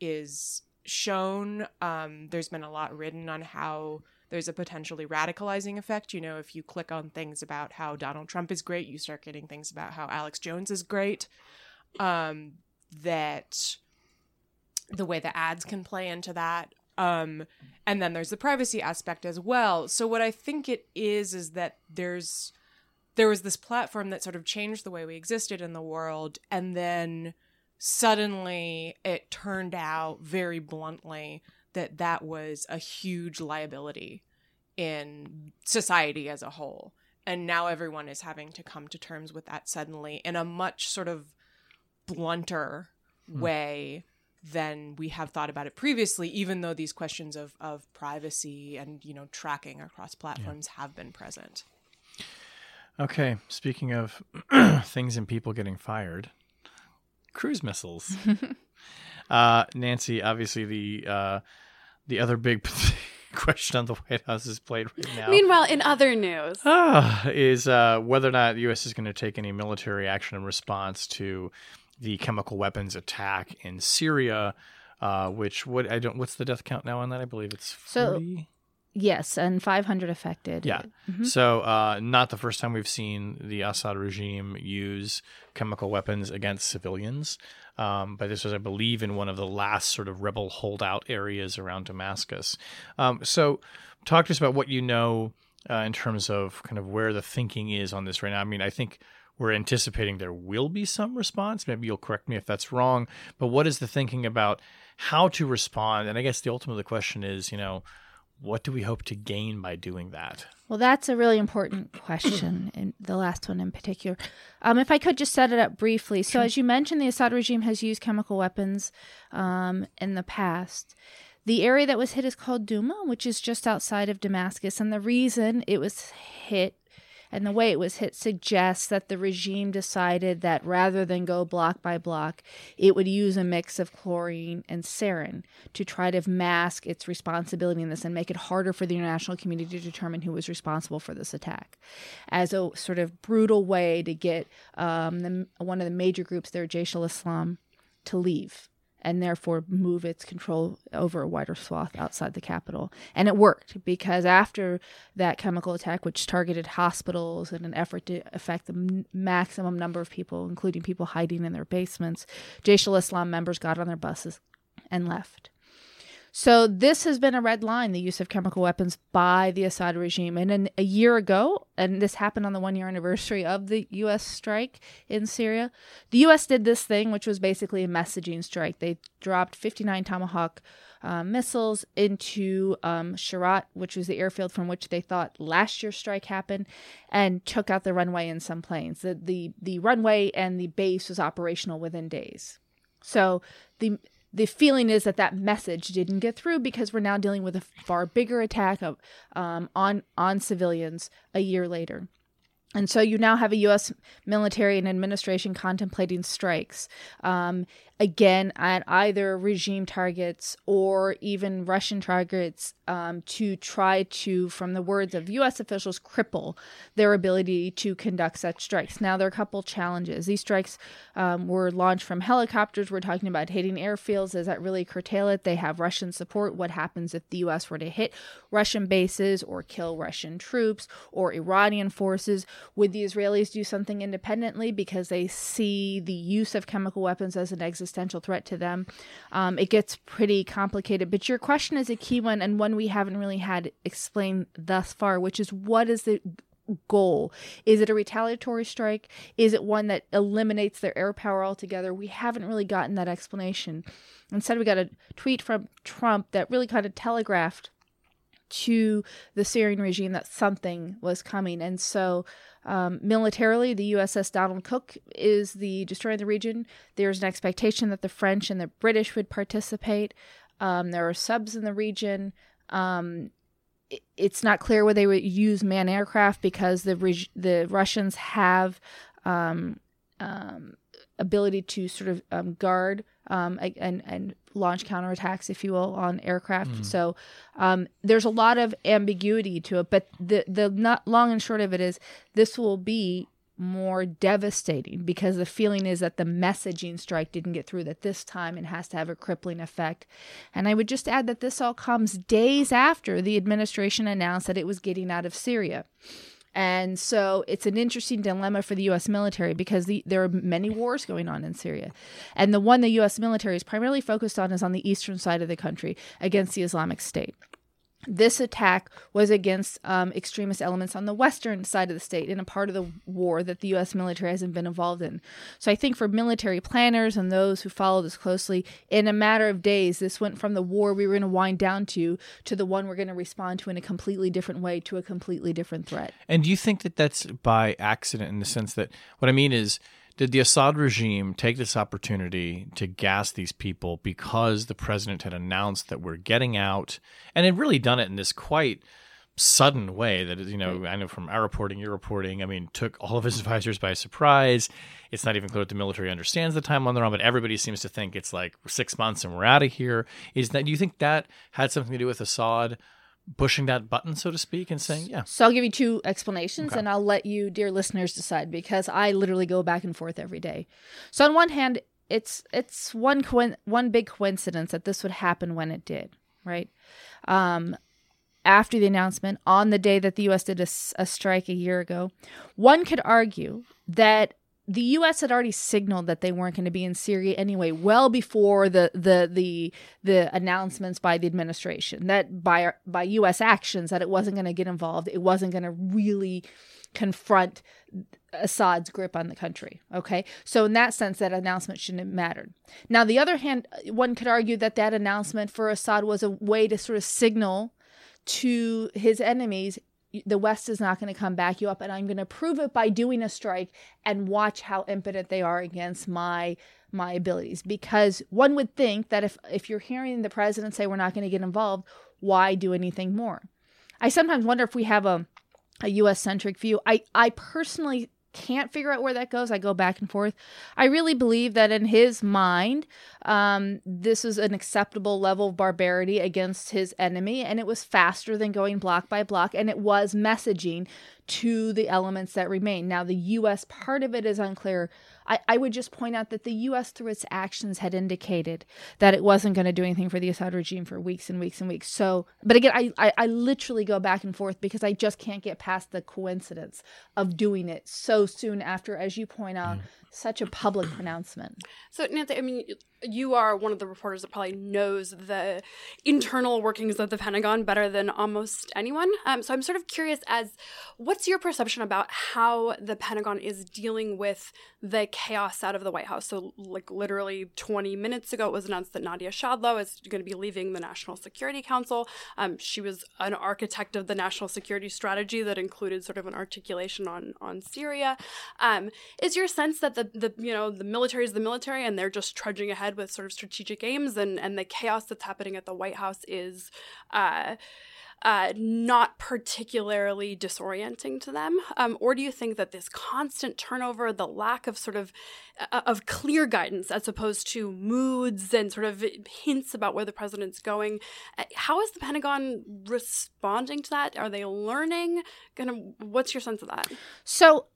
is shown. Um, there's been a lot written on how there's a potentially radicalizing effect. You know if you click on things about how donald trump is great you start getting things about how alex jones is great. Um, that the way the ads can play into that. Um, and then there's the privacy aspect as well. So what i think it is is that there's there was this platform that sort of changed the way we existed in the world and then suddenly it turned out very bluntly that that was a huge liability in society as a whole. And now everyone is having to come to terms with that suddenly in a much sort of blunter hmm. way than we have thought about it previously even though these questions of, of privacy and you know tracking across platforms have been present. Okay, speaking of things and people getting fired, cruise missiles. uh, Nancy, obviously the uh, the other big question on the White House's plate right now. Meanwhile, in other news, Ah, is uh, whether or not the U.S. is going to take any military action in response to the chemical weapons attack in Syria. Uh, which what I don't what's the death count now on that? I believe it's So- forty. Yes, and 500 affected. Yeah. Mhm. So, uh, not the first time we've seen the Assad regime use chemical weapons against civilians. Um, but this was, I believe, in one of the last sort of rebel holdout areas around Damascus. Um, so, talk to us about what you know uh, in terms of kind of where the thinking is on this right now. I mean, I think we're anticipating there will be some response. Maybe you'll correct me if that's wrong. But what is the thinking about how to respond? And I guess the ultimate the question is, you know, what do we hope to gain by doing that? Well, that's a really important question, and the last one in particular. Um, if I could just set it up briefly. So, as you mentioned, the Assad regime has used chemical weapons um, in the past. The area that was hit is called Duma, which is just outside of Damascus. And the reason it was hit and the way it was hit suggests that the regime decided that rather than go block by block, it would use a mix of chlorine and sarin to try to mask its responsibility in this and make it harder for the international community to determine who was responsible for this attack. As a sort of brutal way to get um, the, one of the major groups there, Jaish al Islam, to leave and therefore move its control over a wider swath outside the capital. And it worked because after that chemical attack, which targeted hospitals in an effort to affect the m- maximum number of people, including people hiding in their basements, Jaish al Islam members got on their buses and left. So this has been a red line, the use of chemical weapons by the Assad regime. And in, a year ago, and this happened on the one year anniversary of the U.S. strike in Syria, the U.S. did this thing, which was basically a messaging strike. They dropped 59 Tomahawk uh, missiles into um, Shayrat, which was the airfield from which they thought last year's strike happened, and took out the runway and some planes. The, the, the runway and the base was operational within days. So the the feeling is that that message didn't get through because we're now dealing with a far bigger attack of, um, on on civilians a year later. And so you now have a U.S. military and administration contemplating strikes. Um, again at either regime targets or even Russian targets um, to try to, from the words of U.S. officials, cripple their ability to conduct such strikes. Now, there are a couple challenges. These strikes um, were launched from helicopters. We're talking about hitting airfields. Does that really curtail it? They have Russian support. What happens if the U.S. were to hit Russian bases or kill Russian troops or Iranian forces? Would the Israelis do something independently because they see the use of chemical weapons as an existential existential threat to them. Um, it gets pretty complicated. But your question is a key one and one we haven't really had explained thus far, which is what is the goal? Is it a retaliatory strike? Is it one that eliminates their air power altogether? We haven't really gotten that explanation. Instead, we got a tweet from Trump that really kind of telegraphed to the Syrian regime that something was coming. And so um, militarily, the USS Donald Cook is the destroyer of the region. There's an expectation that the French and the British would participate. Um, there are subs in the region. Um, it, it's not clear whether they would use manned aircraft because the reg- the Russians have um, um, ability to sort of um, guard um, and and launch counterattacks, if you will, on aircraft. Mm. So um, there's a lot of ambiguity to it. But the the not long and short of it is this will be more devastating because the feeling is that the messaging strike didn't get through that this time it has to have a crippling effect. And I would just add that this all comes days after the administration announced that it was getting out of Syria. And so it's an interesting dilemma for the U.S. military because the, there are many wars going on in Syria. And the one the U.S. military is primarily focused on is on the eastern side of the country against the Islamic State. This attack was against um, extremist elements on the western side of the state in a part of the war that the U.S. military hasn't been involved in. So I think for military planners and those who follow this closely, in a matter of days, this went from the war we were going to wind down to to the one we're going to respond to in a completely different way to a completely different threat. And do you think that that's by accident in the sense that what I mean is did the Assad regime take this opportunity to gas these people because the president had announced that we're getting out and had really done it in this quite sudden way that you know mm. I know from our reporting your reporting I mean took all of his advisors by surprise. It's not even clear that the military understands the timeline they're on but everybody seems to think it's like 6 months and we're out of here. Is that do you think that had something to do with Assad pushing that button, so to speak, and saying, yeah. So I'll give you two explanations okay. and I'll let you, dear listeners, decide because I literally go back and forth every day. So on one hand, it's it's one co- one big coincidence that this would happen when it did, right? Um, after the announcement on the day that the U.S. did a, a strike a year ago, one could argue that the U.S. had already signaled that they weren't going to be in Syria anyway, well before the the the the announcements by the administration that by by U.S. actions that it wasn't going to get involved, it wasn't going to really confront Assad's grip on the country. Okay, so in that sense, that announcement shouldn't have mattered. Now, the other hand, one could argue that that announcement for Assad was a way to sort of signal to his enemies the West is not going to come back you up, and I'm going to prove it by doing a strike and watch how impotent they are against my my abilities. Because one would think that if if you're hearing the president say we're not going to get involved, why do anything more? I sometimes wonder if we have a a U.S. centric view. I I personally can't figure out where that goes. I go back and forth. I really believe that in his mind, um, this is an acceptable level of barbarity against his enemy, and it was faster than going block by block, and it was messaging to the elements that remain. Now, the U.S. part of it is unclear. I, I would just point out that the U.S., through its actions, had indicated that it wasn't going to do anything for the Assad regime for weeks and weeks and weeks. So, but again, I, I, I literally go back and forth because I just can't get past the coincidence of doing it so soon after, as you point out, mm such a public pronouncement. So, Nancy, I mean, you are one of the reporters that probably knows the internal workings of the Pentagon better than almost anyone. Um, so, I'm sort of curious as what's your perception about how the Pentagon is dealing with the chaos out of the White House? So, like literally 20 minutes ago, it was announced that Nadia Schadlow is going to be leaving the National Security Council. Um, she was an architect of the national security strategy that included sort of an articulation on on Syria. Um, is your sense that the the you know the military is the military and they're just trudging ahead with sort of strategic aims and and the chaos that's happening at the White House is uh, uh, not particularly disorienting to them? Um, or do you think that this constant turnover, the lack of sort of uh, of clear guidance as opposed to moods and sort of hints about where the president's going, uh, how is the Pentagon responding to that? Are they learning? Kind of, what's your sense of that? So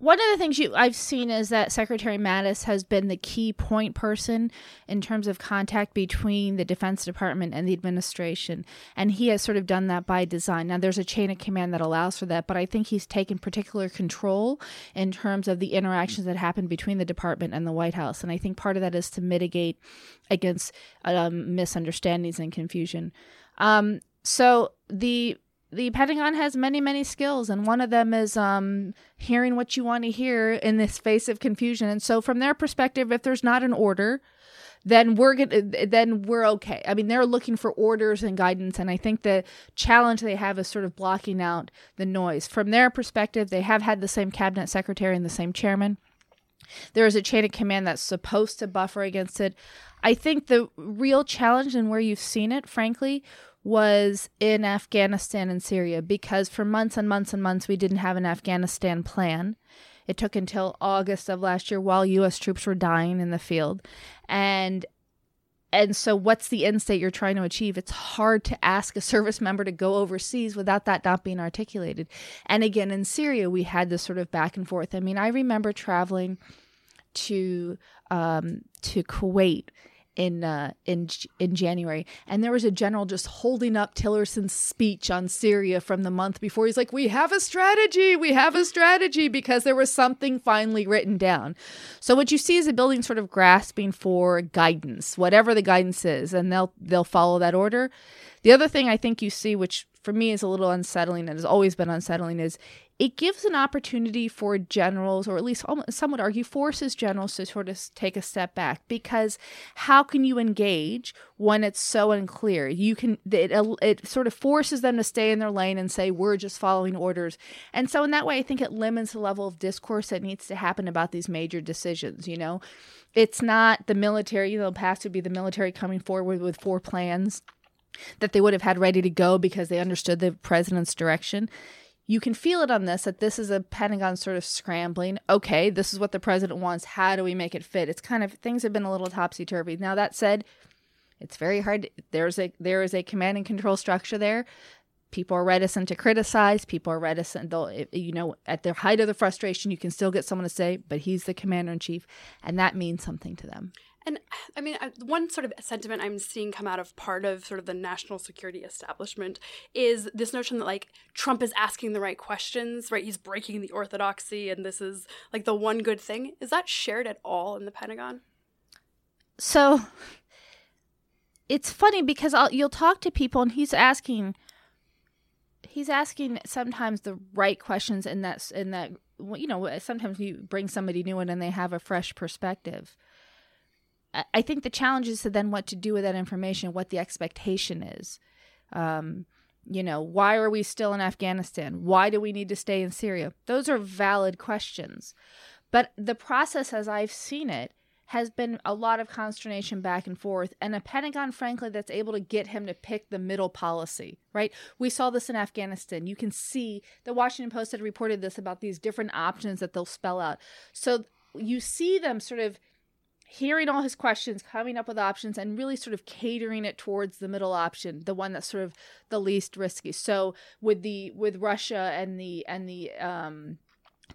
one of the things you I've seen is that Secretary Mattis has been the key point person in terms of contact between the Defense Department and the administration, and he has sort of done that by design. Now there's a chain of command that allows for that, but I think he's taken particular control in terms of the interactions that happen between the department and the White House, and I think part of that is to mitigate against um, misunderstandings and confusion. Um, so the the Pentagon has many, many skills, and one of them is um, hearing what you want to hear in this face of confusion. And so, from their perspective, if there's not an order, then we're gonna, then we're okay. I mean, they're looking for orders and guidance, and I think the challenge they have is sort of blocking out the noise. From their perspective, they have had the same cabinet secretary and the same chairman. There is a chain of command that's supposed to buffer against it. I think the real challenge and where you've seen it, frankly, was in Afghanistan and Syria because for months and months and months we didn't have an Afghanistan plan. It took until August of last year while US troops were dying in the field. And and so what's the end state you're trying to achieve? It's hard to ask a service member to go overseas without that not being articulated. And again in Syria we had this sort of back and forth. I mean, I remember traveling to um, to Kuwait in uh, in in January, and there was a general just holding up Tillerson's speech on Syria from the month before. He's like, "We have a strategy. We have a strategy," because there was something finally written down. So what you see is a building sort of grasping for guidance, whatever the guidance is, and they'll they'll follow that order. The other thing I think you see, which for me is a little unsettling and has always been unsettling, is it gives an opportunity for generals, or at least some would argue forces generals to sort of take a step back because how can you engage when it's so unclear? You can it, it sort of forces them to stay in their lane and say we're just following orders, and so in that way, I think it limits the level of discourse that needs to happen about these major decisions. You know, it's not the military. The past would be the military coming forward with four plans that they would have had ready to go because they understood the president's direction you can feel it on this that this is a Pentagon sort of scrambling. Okay, this is what the president wants. How do we make it fit? It's kind of things have been a little topsy turvy. Now that said, it's very hard. There's a there is a command and control structure there. People are reticent to criticize. People are reticent. They'll, eh, you know, at the height of the frustration, you can still get someone to say, "But he's the commander in chief," and that means something to them. And I mean, one sort of sentiment I'm seeing come out of part of sort of the national security establishment is this notion that like Trump is asking the right questions, right? He's breaking the orthodoxy, and this is like the one good thing. Is that shared at all in the Pentagon? So it's funny because I'll, you'll talk to people and he's asking he's asking sometimes the right questions in that in that you know sometimes you bring somebody new in and they have a fresh perspective. I- think the challenge is to then what to do with that information, what the expectation is. Um, you know, why are we still in Afghanistan? Why do we need to stay in Syria? Those are valid questions. But the process, as I've seen it, has been a lot of consternation back and forth, and a Pentagon, frankly, that's able to get him to pick the middle policy, right? We saw this in Afghanistan. You can see the Washington Post had reported this about these different options that they'll spell out. So you see them sort of hearing all his questions, coming up with options, and really sort of catering it towards the middle option, the one that's sort of the least risky. So with the with Russia and the and the um,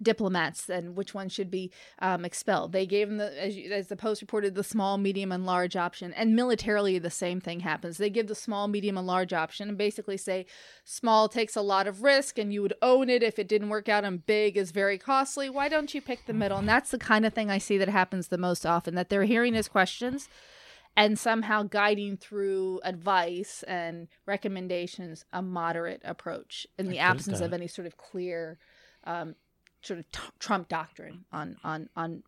diplomats and which one should be um, expelled. They gave them the as, you, as the post reported the small, medium, and large option. And militarily, the same thing happens. They give the small, medium, and large option and basically say small takes a lot of risk and you would own it if it didn't work out, and big is very costly. Why don't you pick the middle? And that's the kind of thing I see that happens the most often. That they're hearing his questions and somehow guiding through advice and recommendations a moderate approach in the absence that. of any sort of clear um, sort of t- Trump doctrine on on on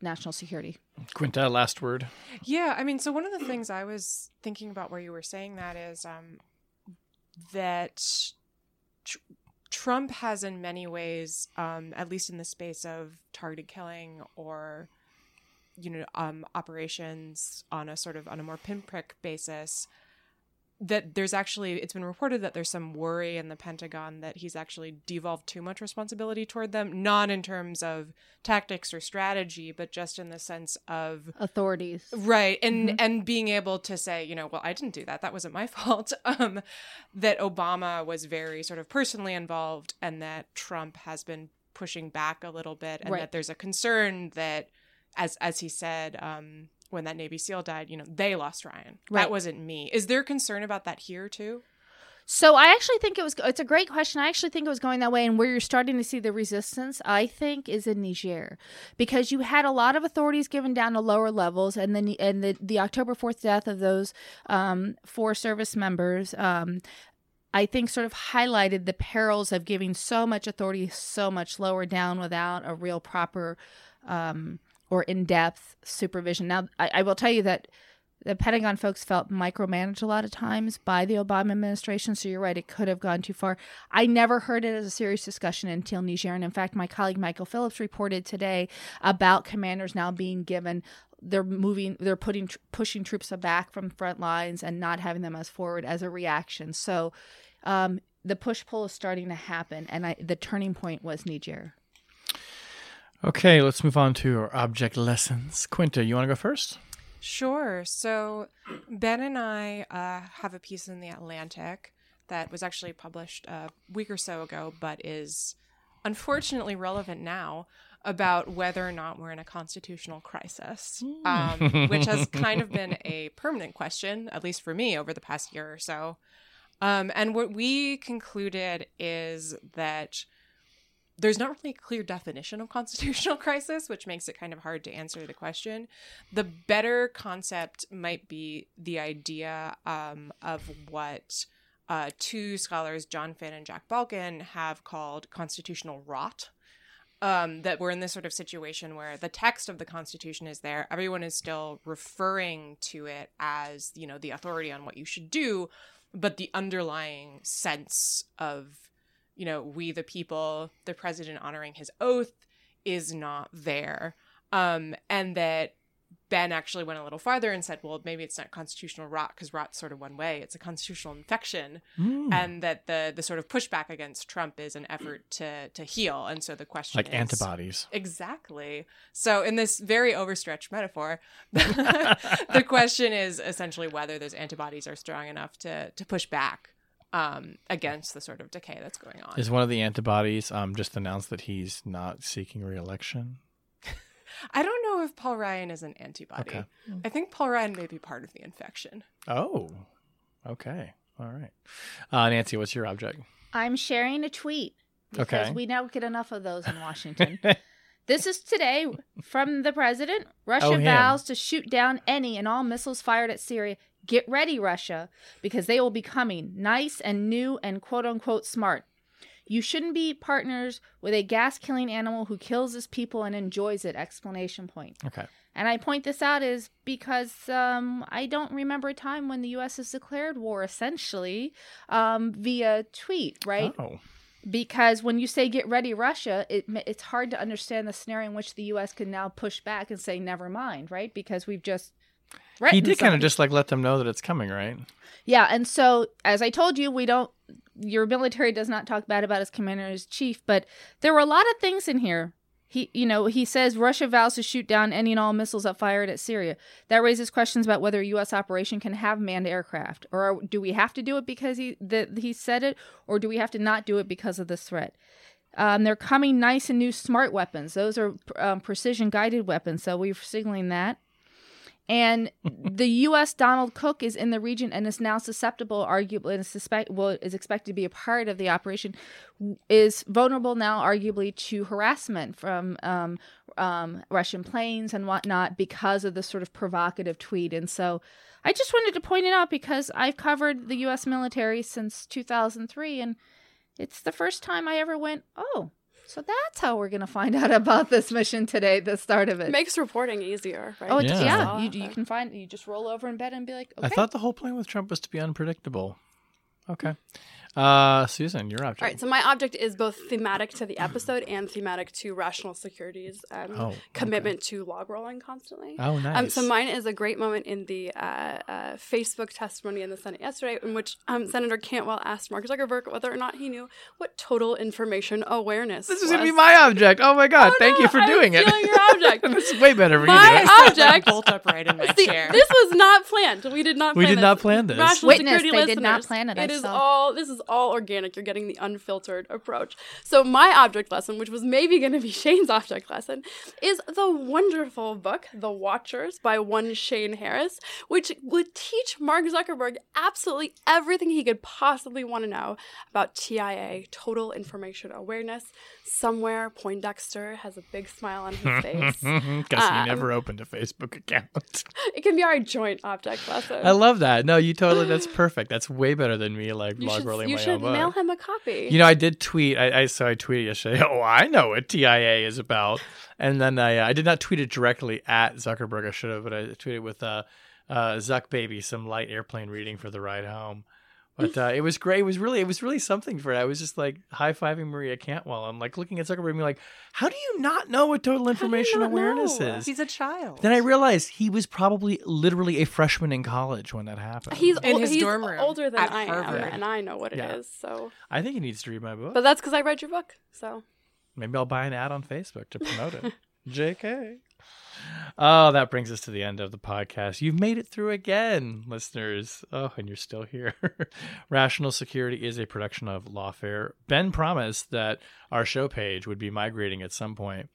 national security. Quinta, last word. Yeah, I mean, so one of the things I was thinking about where you were saying that is um, that tr- Trump has, in many ways, um, at least in the space of targeted killing or you know um, operations on a sort of on a more pinprick basis, that there's actually it's been reported that there's some worry in the Pentagon that he's actually devolved too much responsibility toward them, not in terms of tactics or strategy, but just in the sense of Authorities. right and and being able to say you know well i didn't do that that wasn't my fault um that obama was very sort of personally involved and that trump has been pushing back a little bit and Right. that there's a concern that as as he said um when that navy seal died you know they lost ryan Right. that wasn't me is there concern about that here too So I actually think it was. It's a great question. I actually think it was going that way, and where you're starting to see the resistance, I think, is in Niger, because you had a lot of authorities given down to lower levels, and then and the the October fourth death of those um, four service members. Um, I think sort of highlighted the perils of giving so much authority so much lower down without a real proper um, or in depth supervision. Now, I, I will tell you that the Pentagon folks felt micromanaged a lot of times by the Obama administration. So you're right, it could have gone too far. I never heard it as a serious discussion until Niger. And in fact, my colleague Michael Phillips reported today about commanders now being given. They're moving. They're putting pushing troops back from front lines and not having them as forward as a reaction. So, um, the push pull is starting to happen, and I, the turning point was Niger. Okay, let's move on to our object lessons. Quinta, you want to go first? Sure. So Ben and I uh, have a piece in the Atlantic that was actually published a week or so ago, but is unfortunately relevant now about whether or not we're in a constitutional crisis, um, which has kind of been a permanent question, at least for me, over the past year or so. Um, and what we concluded is that there's not really a clear definition of constitutional crisis, which makes it kind of hard to answer the question. The better concept might be the idea um, of what uh, two scholars, John Finn and Jack Balkin, have called constitutional rot. Um, that we're in this sort of situation where the text of the Constitution is there, everyone is still referring to it as, you know, the authority on what you should do, but the underlying sense of you know, we the people, the president honoring his oath is not there. Um, and that Ben actually went a little farther and said, well, maybe it's not constitutional rot because rot's sort of one way. It's a constitutional infection. And that the the sort of pushback against Trump is an effort to to heal. And so the question Like is, antibodies. Exactly. So, in this very overstretched metaphor, the question is essentially whether those antibodies are strong enough to to push back um, against the sort of decay that's going on. Is one of the antibodies um, just announced that he's not seeking reelection? I don't know if Paul Ryan is an antibody. Okay. I think Paul Ryan may be part of the infection. Oh, okay. All right. Uh, Nancy, what's your object? I'm sharing a tweet because Okay. we don't get enough of those in Washington. this is today from the president. Russia Oh, vows to shoot down any and all missiles fired at Syria. Get ready, Russia, because they will be coming nice and new and quote unquote smart. You shouldn't be partners with a gas killing animal who kills his people and enjoys it! Explanation point. Okay. And I point this out is because um, I don't remember a time when the U.S. has declared war essentially um, via tweet, right? Oh, Because when you say "get ready, Russia," it it's hard to understand the scenario in which the U.S. can now push back and say "never mind," right? Because we've just he did kind of just like let them know that it's coming, right? Yeah, and so as I told you, we don't. Your military does not talk bad about his commander in chief, but there were a lot of things in here. He, you know, he says Russia vows to shoot down any and all missiles that fired at Syria. That raises questions about whether a U.S. operation can have manned aircraft, or do we have to do it because he that he said it, or do we have to not do it because of this threat? Um, they're coming nice and new smart weapons. Those are um, precision guided weapons. So we're signaling that. And the U.S. Donald Cook is in the region and is now susceptible, arguably, and suspect well is expected to be a part of the operation, is vulnerable now, arguably, to harassment from um, um, Russian planes and whatnot because of this sort of provocative tweet. And so, I just wanted to point it out because I've covered the U.S. military since 2003, and it's the first time I ever went, oh. So that's how we're going to find out about this mission today, the start of it. It makes reporting easier, right? Oh, it's, Yeah. yeah. Yeah. You, you can find you just roll over in bed and be like, okay. I thought the whole plan with Trump was to be unpredictable. Okay. Uh, Susan, your object. All right, so my object is both thematic to the episode and thematic to Rational Security's um, Oh, okay. commitment to log rolling constantly. Oh, nice. Um, so mine is a great moment in the uh, uh, Facebook testimony in the Senate yesterday, in which um, Senator Cantwell asked Mark Zuckerberg whether or not he knew what total information awareness. this is going to be my object. Oh my God. Oh, Thank no, you for I'm doing it. stealing your object. this is way better for My you. object. Bolt upright in my See, chair. this was not planned. We did not. We plan did not plan this. Rational Witness, security they did not listeners, plan it, I It is saw. all. This is all organic. You're getting the unfiltered approach. So my object lesson, which was maybe going to be Shane's object lesson, is the wonderful book "The Watchers" by one Shane Harris, which would teach Mark Zuckerberg absolutely everything he could possibly want to know about TIA, Total Information Awareness. Somewhere, Poindexter has a big smile on his face. Guess Um, he never opened a Facebook account. it can be our joint object lesson. I love that. No, you totally. That's perfect. That's way better than me like log should, you my should own book. mail him a copy. You know, I did tweet. I, I so I tweeted yesterday. Oh, I know what TIA is about. And then I, uh, I did not tweet it directly at Zuckerberg. I should have, but I tweeted with uh, uh, Zuck baby some light airplane reading for the ride home. But uh, it was great. It was really, it was really something for it. I was just like high fiving Maria Cantwell I'm like looking at Zuckerberg and being like, "How do you not know what total information awareness know? is?" He's a child. Then I realized he was probably literally a freshman in college when that happened. he's In ol- his he's dorm room older than at I Harvard. am, and I know what it is. Yeah. So, I think he needs to read my book. but that's because I read your book. So, Maybe I'll buy an ad on Facebook to promote it. JK. Oh, that brings us to the end of the podcast. You've made it through again, listeners. Oh, and you're still here. Rational Security is a production of Lawfare. Ben promised that our show page would be migrating at some point.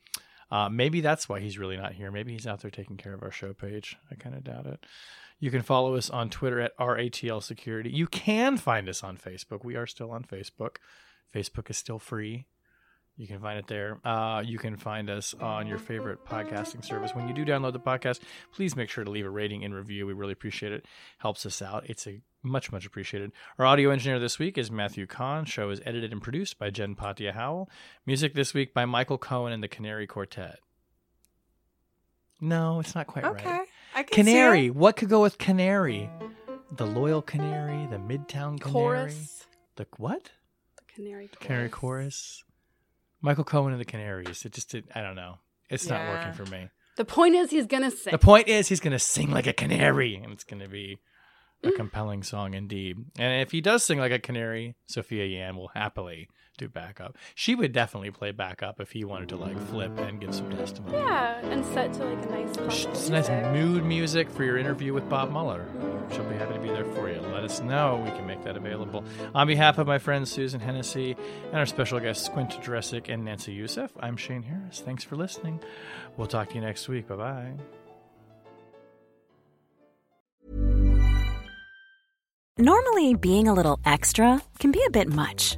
Uh, maybe that's why he's really not here. Maybe he's out there taking care of our show page. I kind of doubt it. You can follow us on Twitter at RATL Security. You can find us on Facebook. We are still on Facebook. Facebook is still free. You can find it there. Uh, you can find us on your favorite podcasting service. When you do download the podcast, please make sure to leave a rating and review. We really appreciate it. Helps us out. It's a much, much appreciated. Our audio engineer this week is Matthew Kahn. Show is edited and produced by Jen Patja Howell. Music this week by Michael Cohen and the Canary Quartet. No, it's not quite okay. right. I can Canary. What could go with canary? The loyal canary, the midtown canary. chorus, The what? the canary chorus. Canary chorus. Michael Cohen and the Canaries. It just did. I don't know. It's not working for me. The point is, he's gonna sing. The point is, he's gonna sing like a canary, and it's gonna be a mm. compelling song indeed. And if he does sing like a canary, Sophia Yan will happily do backup. She would definitely play backup if he wanted to like flip and give some testimony. Yeah, and set to like a nice. Sh- calm It's nice mood music for your interview with Bob Mueller. She'll be happy to be there for you. Let us know. We can make that available. On behalf of my friends Susan Hennessy and our special guests Quinta Jurecic and Nancy Youssef, I'm Shane Harris. Thanks for listening. We'll talk to you next week. Bye bye. Normally, being a little extra can be a bit much,